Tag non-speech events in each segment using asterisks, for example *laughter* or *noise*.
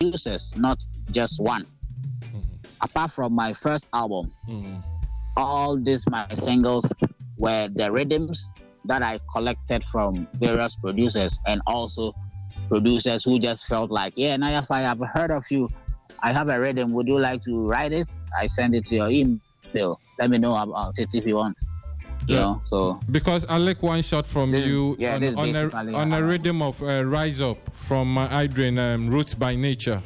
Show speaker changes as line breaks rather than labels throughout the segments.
producers, not just one. Mm-hmm. Apart from my first album, mm-hmm. all these my singles were the rhythms that I collected from various producers and also producers who just felt like, yeah, Naya Fire, I've heard of you. I have a rhythm. Would you like to write it? I send it to your email. Let me know about it if you want. You yeah. know, so
because I like one shot from
this,
you
yeah,
on, on a, on a rhythm of uh, Rise Up from uh, Adrian um, Roots by Nature,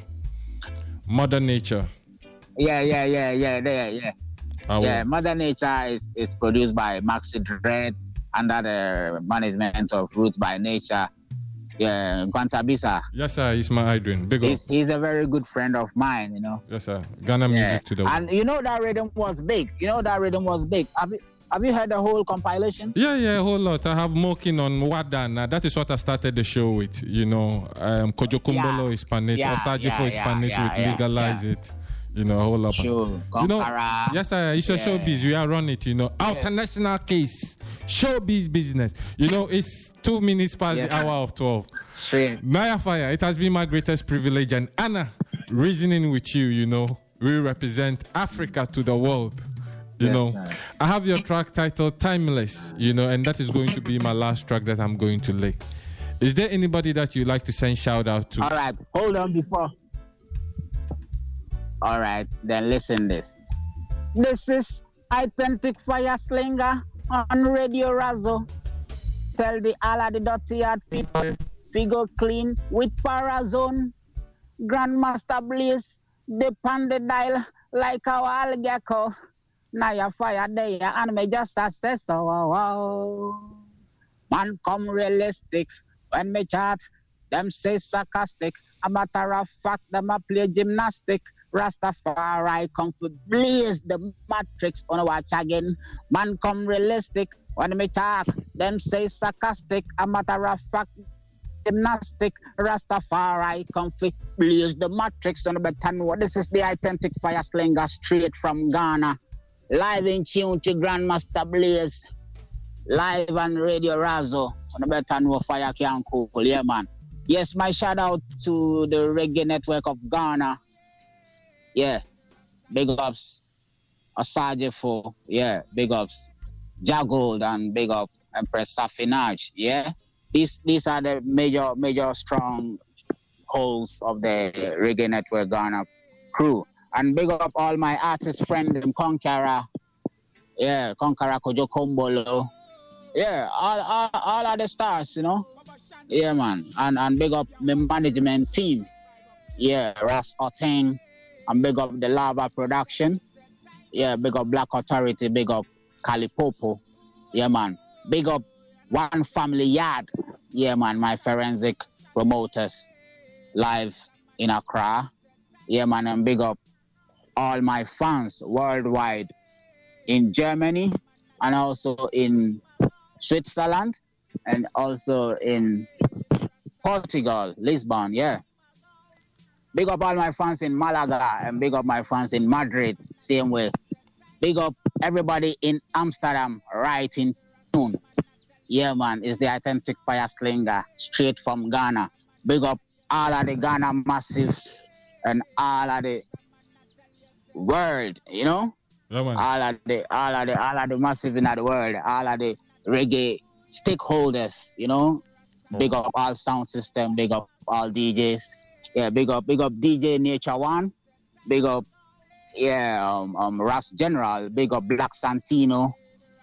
Mother Nature.
Yeah, yeah, yeah, yeah, yeah, yeah. yeah, Mother Nature is, is produced by Maxi Dread under the management of Roots by Nature. Yeah, Guantabisa.
Yes, sir. He's my Adrian. Big
he's, he's, a very good friend of mine, you know.
Yes, sir. Ghana yeah. music to the
And you know that rhythm was big. You know that rhythm was big. Have you, have you heard the whole compilation?
Yeah, yeah, a whole lot. I have Mokin on Wadana. That is what I started the show with. You know, um, Kojo Kumbolo yeah. is Panit, yeah, Osajifo yeah, is Panit yeah, with Legalize It you know, a whole lot.
Sure.
You know, yes, sir. It's a showbiz. We are run it. You know, yeah. international case, showbiz business. You know, it's two minutes past yeah. the hour of twelve.
Straight.
Naya Fire. It has been my greatest privilege, and Anna, reasoning with you. You know, we represent Africa to the world. You yes, know, sir. I have your track titled "Timeless." You know, and that is going to be my last track that I'm going to lick. Is there anybody that you like to send shout out to?
All right, hold on before all right, then listen this. This is authentic fire slinger on Radio Razo. Tell the Allah the dirty yard people, figure clean with Parazone. Grandmaster Blaze, the the dial like our gecko. Now you fire day and me just assess. Oh, oh, oh. Man come realistic when me chat. Them say sarcastic. A matter of fact, them a play gymnastic. Rastafari come to blaze the matrix on watch again. Man come realistic when me talk. Them say sarcastic. A matter of fact, gymnastic. Rastafari to blaze the matrix on the. What this is the authentic fire slinger straight from Ghana. Live in tune to Grandmaster Blaze. Live on Radio Razo. On the button fire can cool. Yeah, man. Yes, my shout out to the Reggae Network of Ghana yeah, big ups Asaje for yeah, big ups Jaggold and big up Empress Safinaj. Yeah, these these are the major major strong holes of the Reggae Network Ghana crew. And big up all my artist friends in Conqueror. Yeah, Conqueror Kojo Kombolo. Yeah, all, all all of the stars, you know. Yeah, man. And and big up my management team. Yeah, Ras Oteng, and big up the Lava Production. Yeah, big up Black Authority, big up Kalipopo. Yeah, man. Big up One Family Yard. Yeah, man. My forensic promoters live in Accra. Yeah, man. And big up all my fans worldwide in Germany and also in Switzerland and also in Portugal, Lisbon. Yeah. Big up all my fans in Malaga and big up my fans in Madrid, same way. Big up everybody in Amsterdam, right in tune. Yeah, man, it's the authentic fire slinger straight from Ghana. Big up all of the Ghana massives and all of the world, you know?
Yeah,
all of the all of the all of the massive in the world, all of the reggae stakeholders, you know? Big up all sound system, big up all DJs, yeah, big up, big up DJ Nature One. Big up, yeah, um, um, Ras General. Big up Black Santino.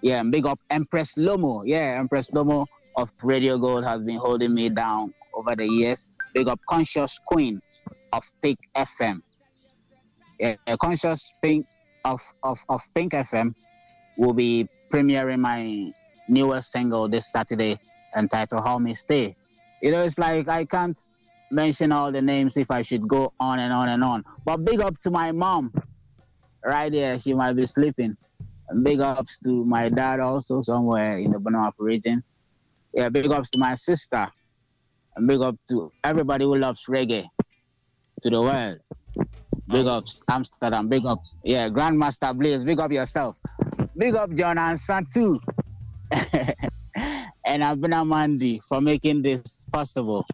Yeah, big up Empress Lomo. Yeah, Empress Lomo of Radio Gold has been holding me down over the years. Big up Conscious Queen of Pink FM. Yeah, Conscious Pink of, of, of Pink FM will be premiering my newest single this Saturday entitled How Me Stay. You know, it's like I can't mention all the names if I should go on and on and on. But big up to my mom right there. She might be sleeping. Big ups to my dad also somewhere in the Bonapa region. Yeah, big ups to my sister. And big up to everybody who loves reggae to the world. Big oh. ups Amsterdam. Big ups. Yeah, Grandmaster Blaze. Big up yourself. Big up John and too. *laughs* and Abuna Mandi for making this possible.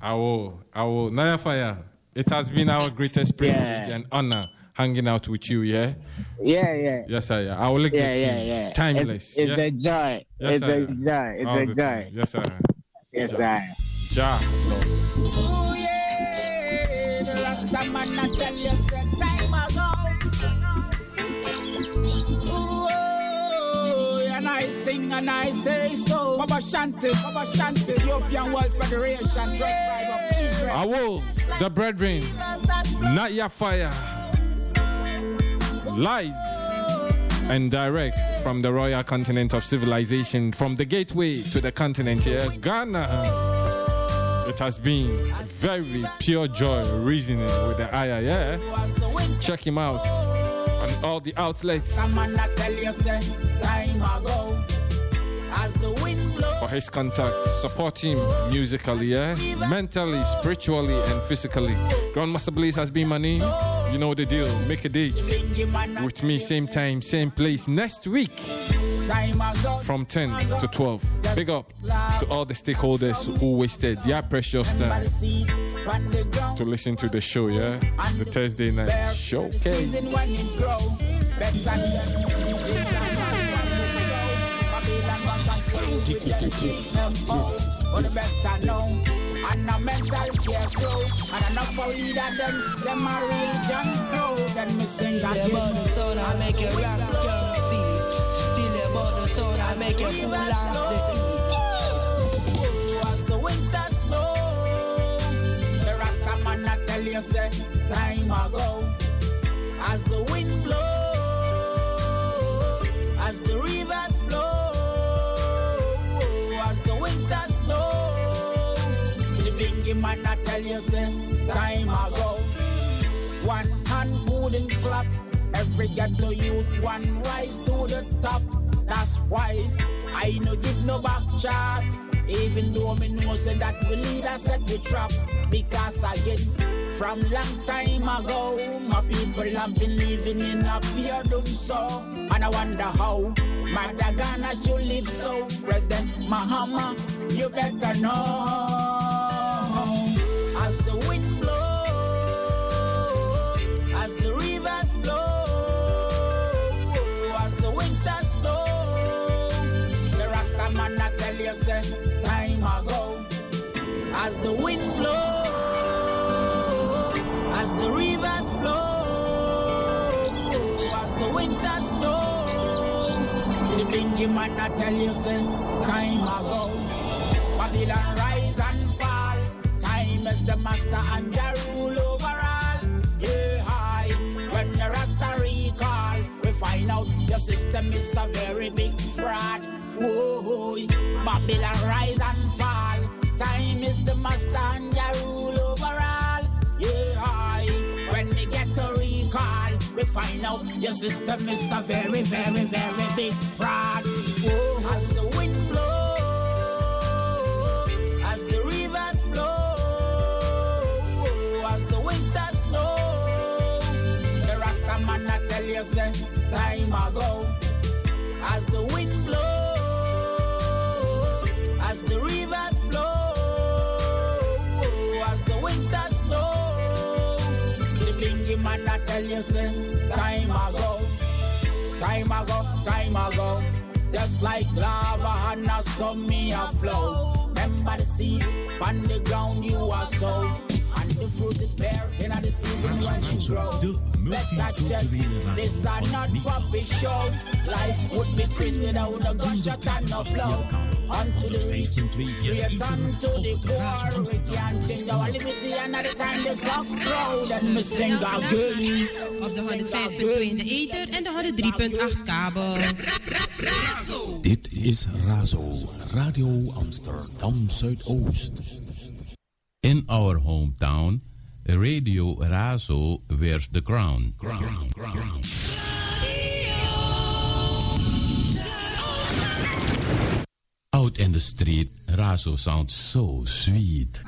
I will, I will. Naya Fire, it has been our greatest privilege yeah. and honor hanging out with you, yeah?
Yeah, yeah.
Yes, sir. Yeah. I will look
yeah,
at
yeah,
you.
Yeah.
Timeless.
It's, it's yeah. a joy. Yes, it's sir. a joy. It's All a joy. Time.
Yes, sir.
Yes, sir.
Ja.
Yeah. And I say so. Baba Shanti, Baba Shanti, World Federation, of Israel.
I will, the brethren, not your fire. Live and direct from the royal continent of civilization, from the gateway to the continent here, Ghana. It has been very pure joy reasoning with the Aya, yeah? Check him out on all the outlets. For his contact, support him musically, yeah? mentally, spiritually, and physically. Grandmaster Blaze has been my name. You know the deal. Make a date with me, same time, same place next week from 10 to 12. Big up to all the stakeholders who wasted their precious time to listen to the show, yeah? The Thursday night showcase.
And a mental And enough for leader them Them real Then me sing
make rock
winter snow The Rasta man I tell you say Time ago As the wind blows As the rivers flow As the winter snow the Bingy man, I tell you, say, time ago. One hand wouldn't clap. Every ghetto youth, one rise to the top. That's why I no give no back chat. Even though me know say that we lead a set we trap. Because again, from long time ago, my people have been living in a fear so. And I wonder how Madagana should live so. President Mahama, you better know. you man I tell you say time ago. Babylon rise and fall. Time is the master and the rule overall. Yeah, high. When the Rasta recall, we find out your system is a very big fraud. Whoa, Babylon rise and fall. Time is the master and your rule overall. Yeah, I. When they get to recall, we find out your system is a very, very, very big fraud. Whoa, as the wind blows, as the rivers flow, as the winter snow, the Rasta man I tell you, say, time ago, as the wind blows. Man, I tell you, say, time ago, time ago, time ago, just like lava and a sun me a flow. Remember the seed on the ground you are so. And the fruit it bear in the season when you grow. Better check, this are not puppy show. Life would be crisp without no gunshot and no flow. Onto the reach, straight onto the core. We can't change our liberty another time the cock crow. Then we sing again.
Op de 105.2 in de ether en de 103.8 kabel.
Dit is Razo, Radio Amsterdam Zuidoost. In our hometown, Radio Razo wears the crown. crown, crown, crown. In the street, Razo sounds so sweet.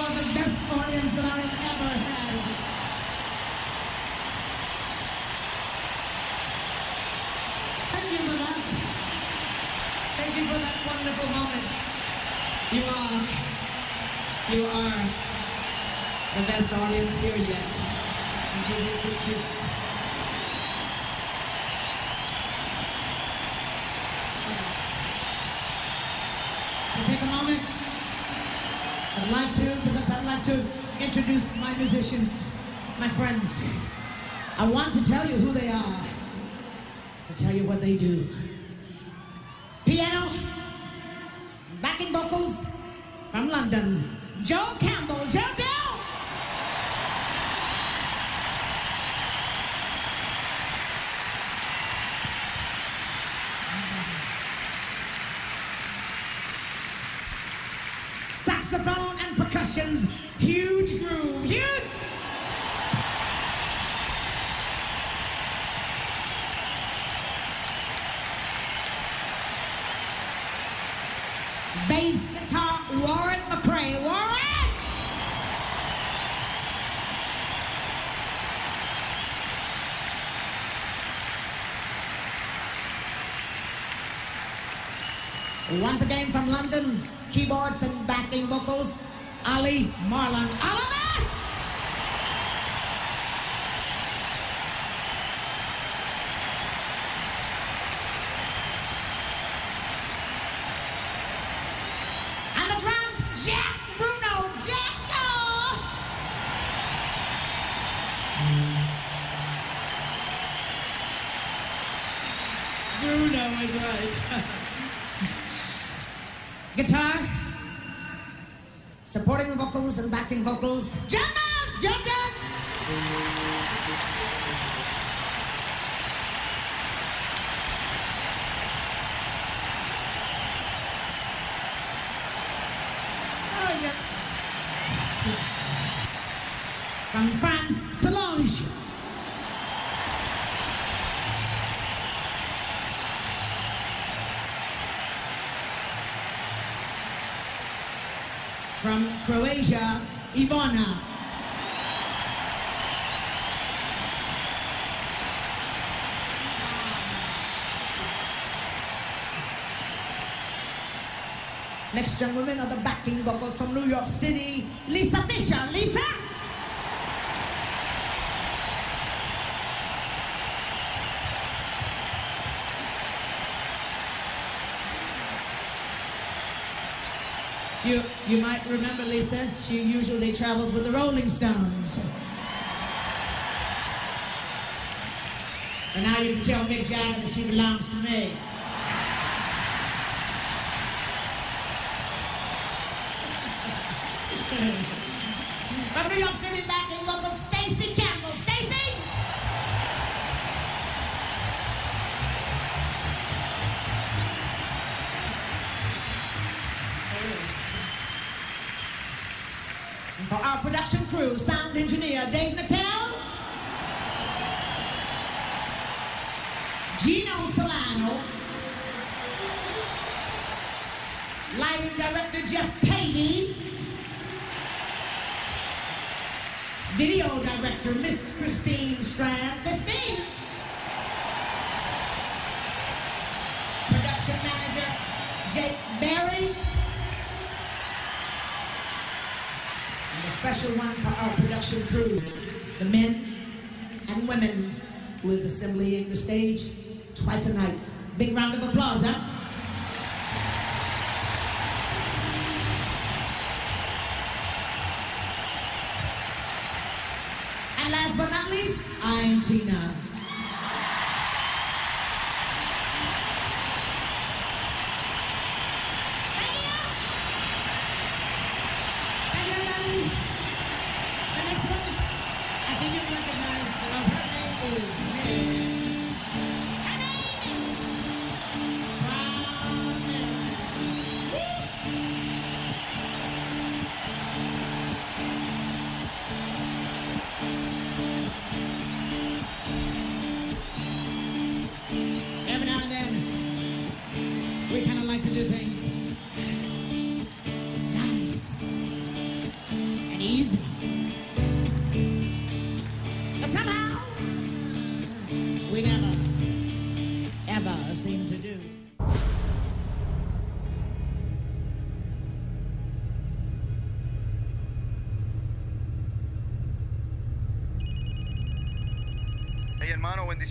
Are the best audience that I have ever had. Thank you for that. Thank you for that wonderful moment. You are, you are the best audience here yet. I give you a big kiss. To take a moment, I'd like to, because I'd like to introduce my musicians, my friends. I want to tell you who they are, to tell you what they do. Piano, backing vocals from London, Joe Campbell. Joe, Joe! Saxophone and percussions, huge Once again from London, keyboards and backing vocals, Ali Marlon. Oliver! Vocals backing vocals, John Miles, John John! Oh, yeah. From France, Solange. From Croatia, Ivana. Women are the backing vocals from New York City, Lisa Fischer. Lisa! You, you might remember Lisa. She usually travels with the Rolling Stones. And now you can tell Mick Jagger that she belongs to me. From stage twice a night. Big round of applause, huh?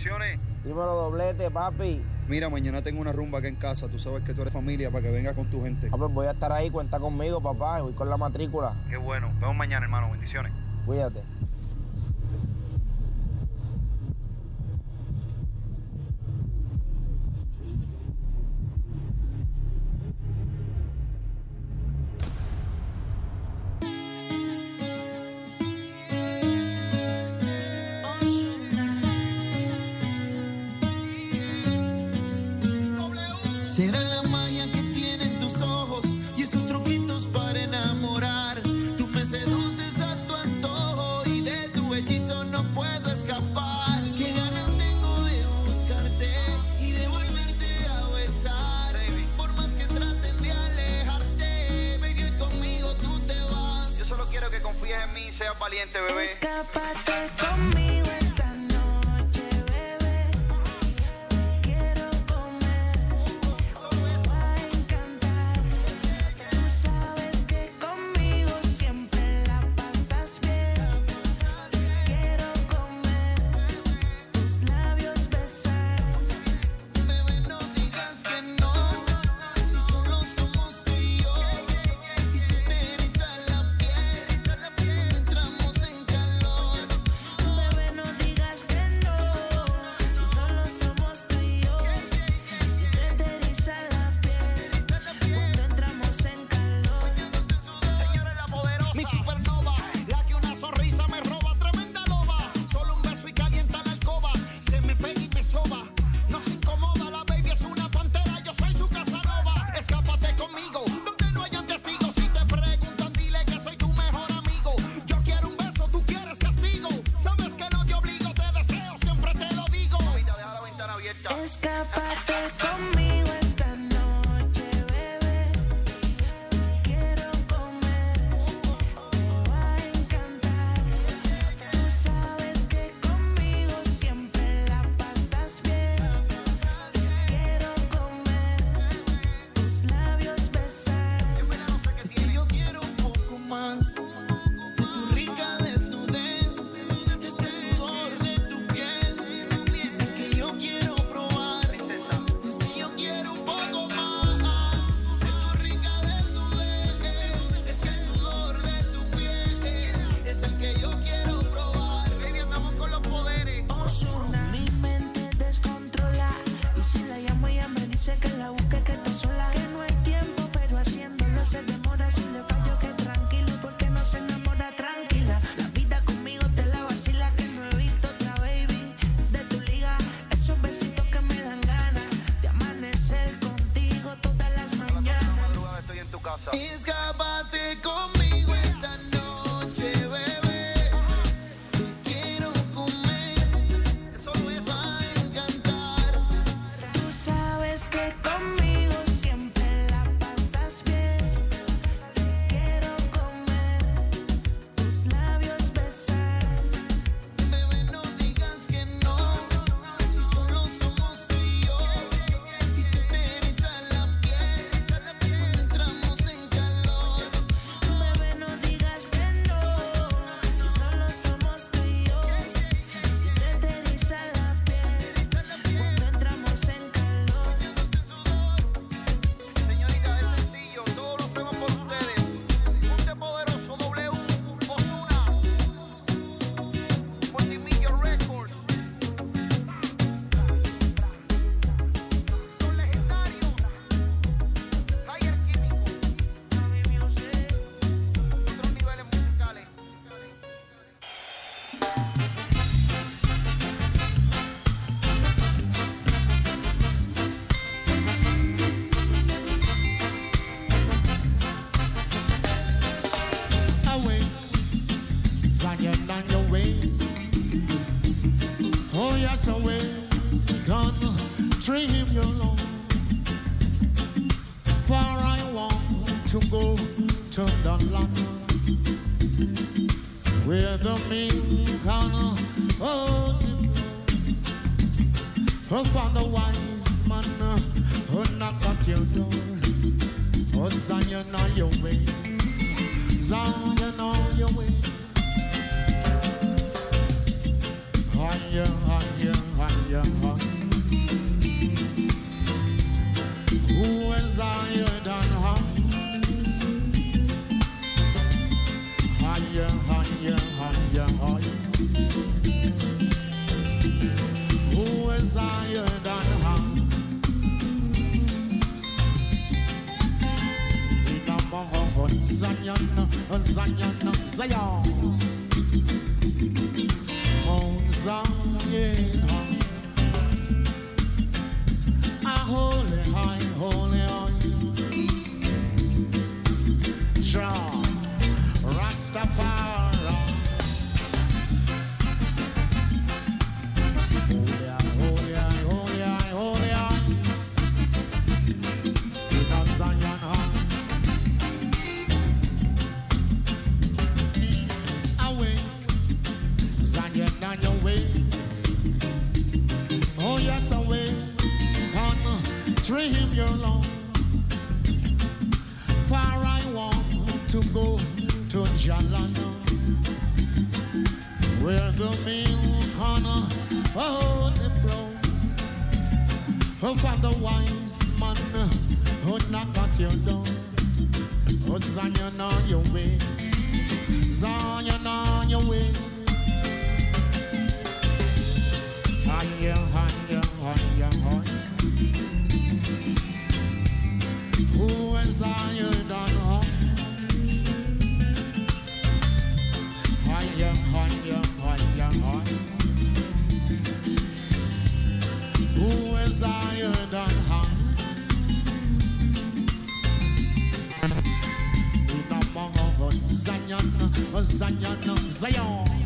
bendiciones.
Dímelo, doblete, papi.
Mira, mañana tengo una rumba aquí en casa. Tú sabes que tú eres familia para que vengas con tu gente.
Ah, pues voy a estar ahí, cuenta conmigo, papá. Voy con la matrícula.
Qué bueno. Vemos mañana, hermano. Bendiciones.
Cuídate.
He's
got Zion,
Zion, Zion,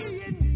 shall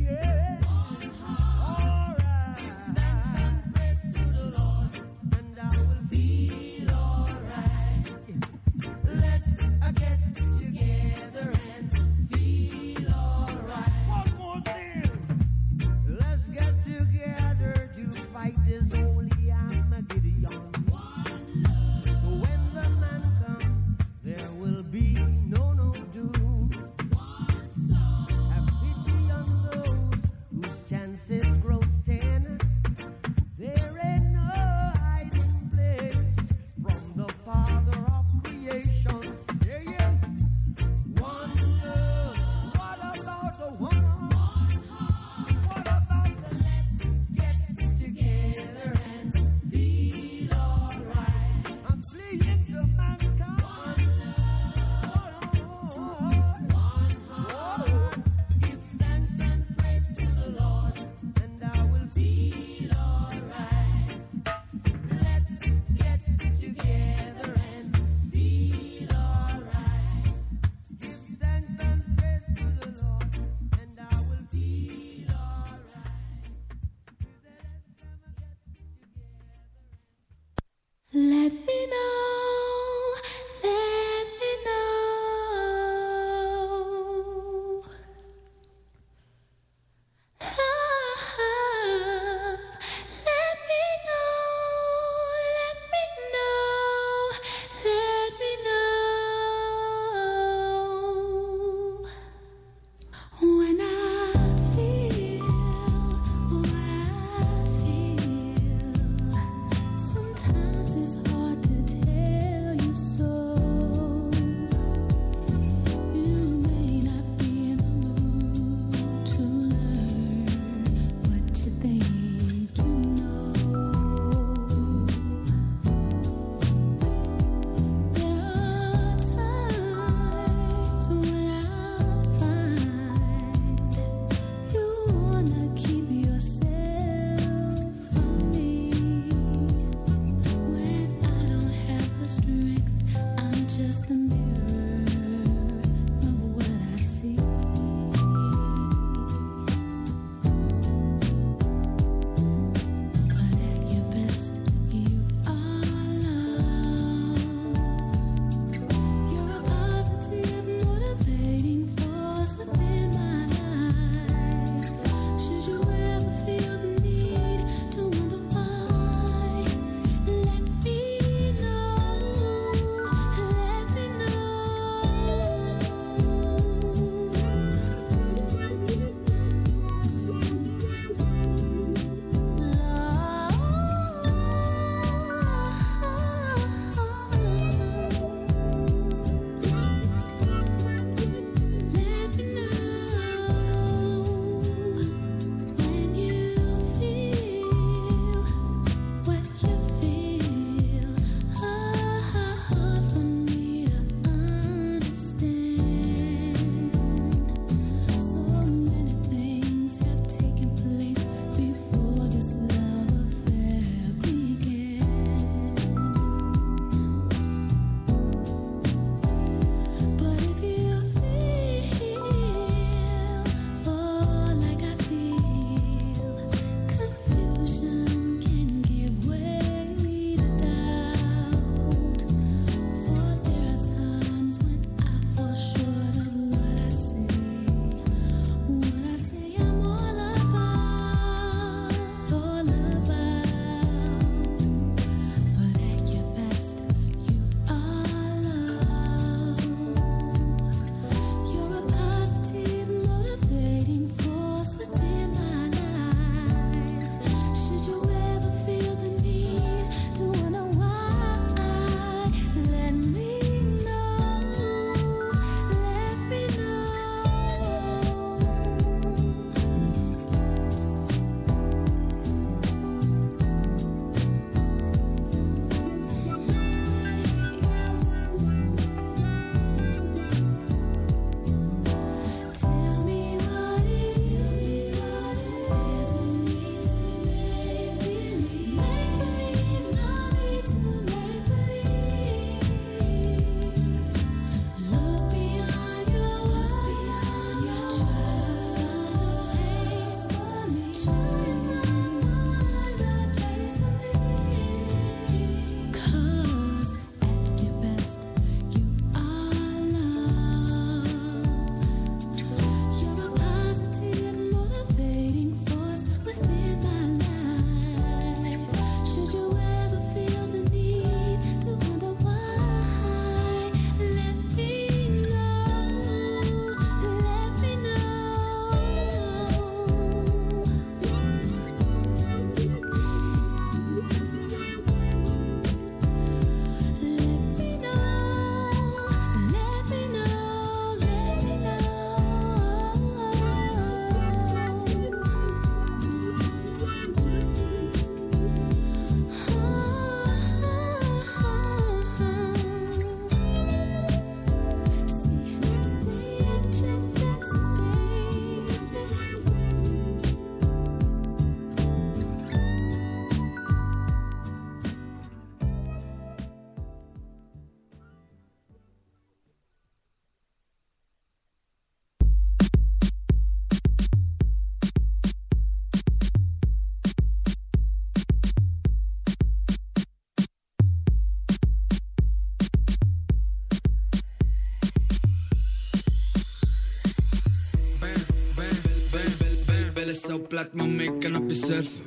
billen zo plat, mama, ik kan op je surfen.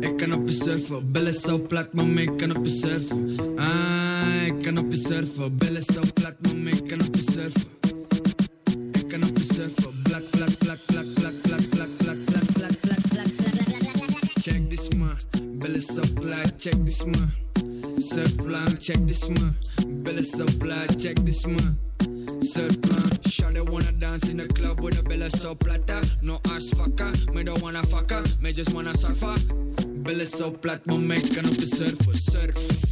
Ik kan op je surfen, billen zo plat, mama, ik kan op je surfen. Ah, ik kan op je surfen, billen zo plat, mama, ik kan op je surfen. Ik kan op je surfen, blak, blak, blak, blak, blak, blak, blak, blak, blak, blak, blak, blak, blak. Check this man, billen zo plat, check this man. Surfplan, check this man. Billen zo plat, check this man. Surfplan, Shawty wanna dance in the club with a billen so plata. No ass fucker, me don't wanna fucker, me just wanna surfer. Billen so plat, maar me kan op de surfen, surf. Surf.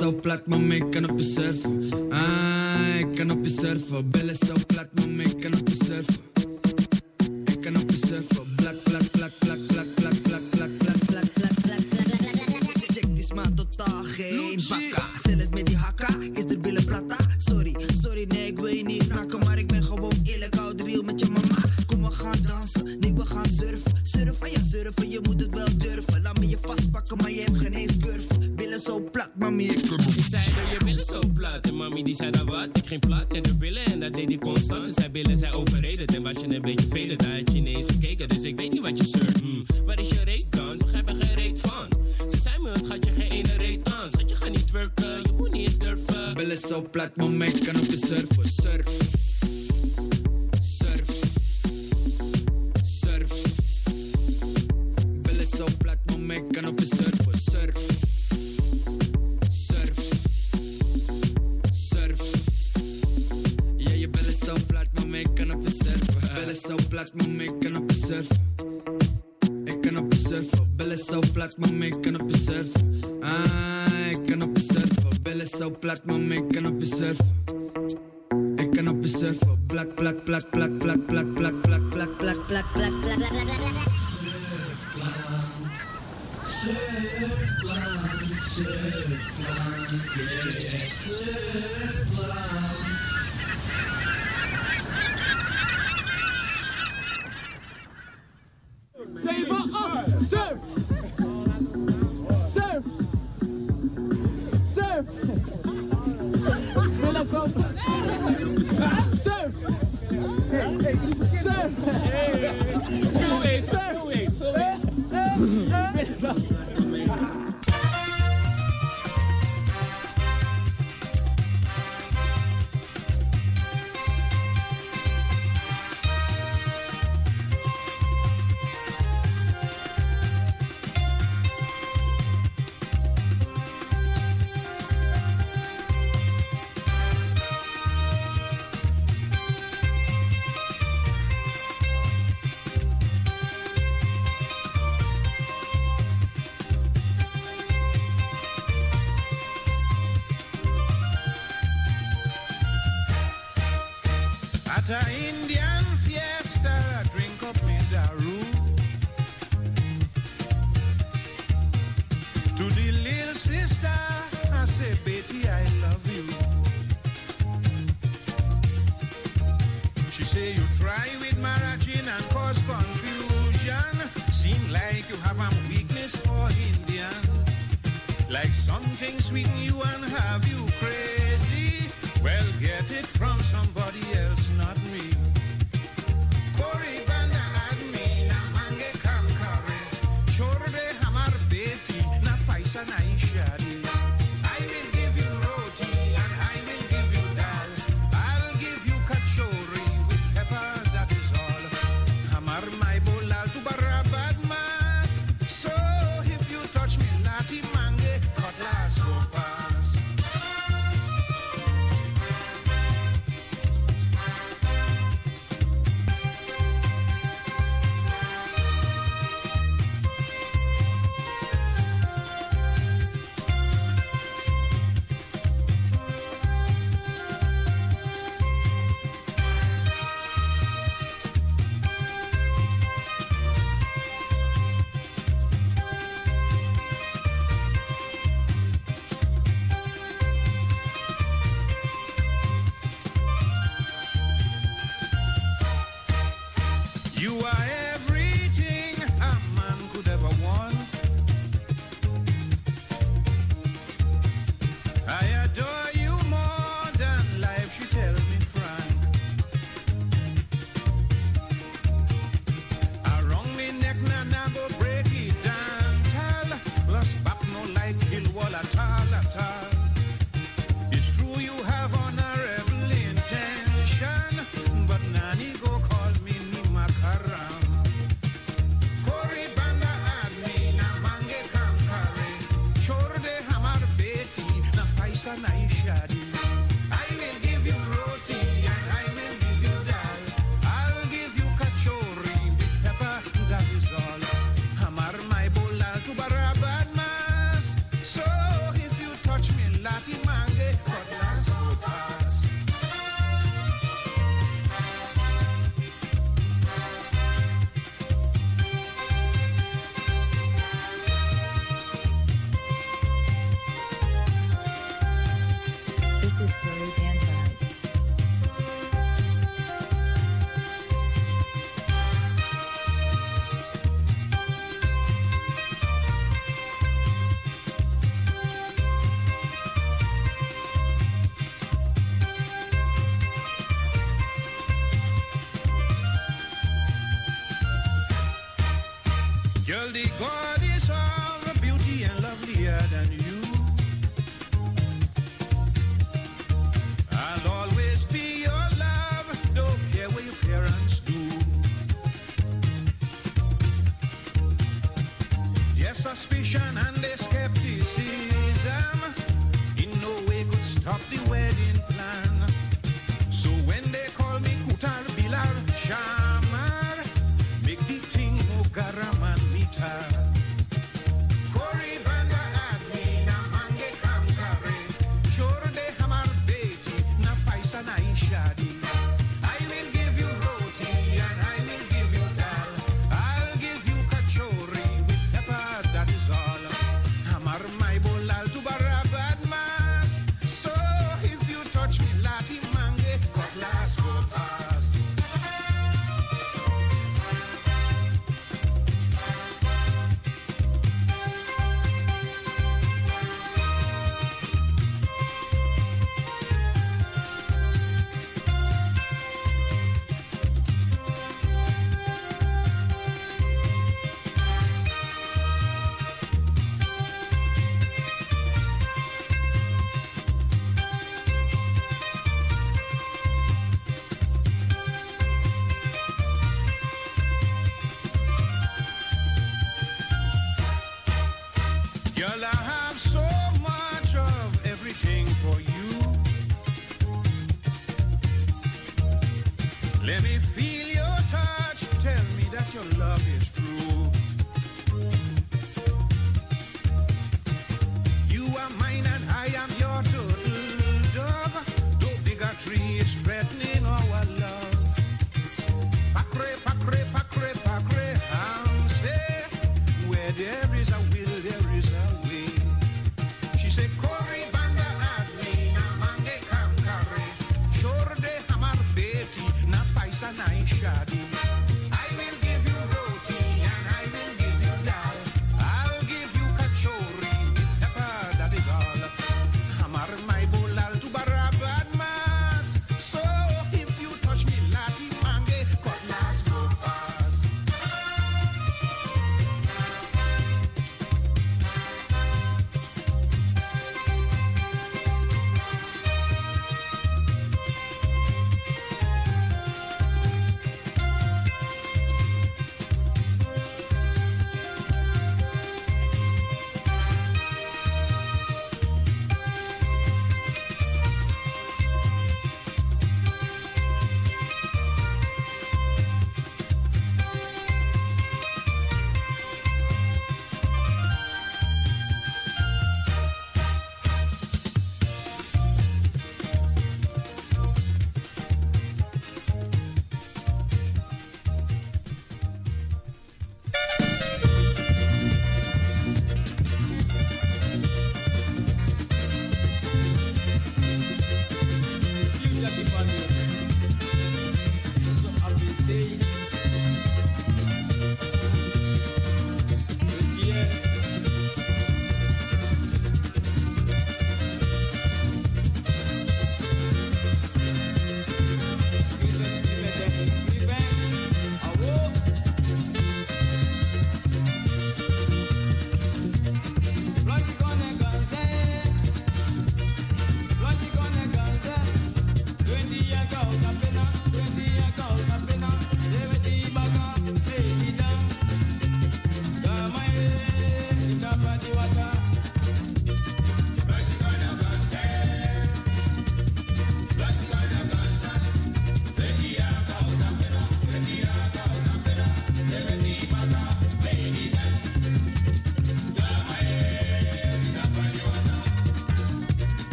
Zo plat, maar me kan op je surfen. Ah, ik kan op je surfen, billen zo plat, maar me kan op je surfen. Ik kan op je surfen,
die
zei dat wat, ik ging plat in de billen En dat deed ik constant Ze zei billen zijn overreden En was je een beetje velen, daar had je ineens gekeken Dus ik weet niet wat je shirt, hmm. Waar is je reet dan? Begrijp er geen reet van Ze zei me, het gaat je geen ene reet aan Schat, je gaat niet twerken, je moet niet eens durven
Billen zo plat, maar kan op je surfen, surf. Surf. zo plat, maar ik kan op je surf. Ik kan op je surfen. Billen zo plat, maar ik kan op je surf. Ik kan op je surfen. is zo plat, maar mee kan op je surf. Ik kan op je surfen.
Black, black, black, black, black, black, black, black, black, black, black, black, black, black, black.
Surfplank, surfplank, surfplank, yeah, surfplank. Favor up,
serve! Serve! Serve! Serve!
Girl, the God is far beauty and lovelier than you. I'll always be your love, don't care what your parents do. Yes, suspicion and skepticism in no way could stop the wedding plan. So when they call me Kutar Bilar Shamar, make the thing Ogaraman
time.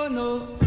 Fono.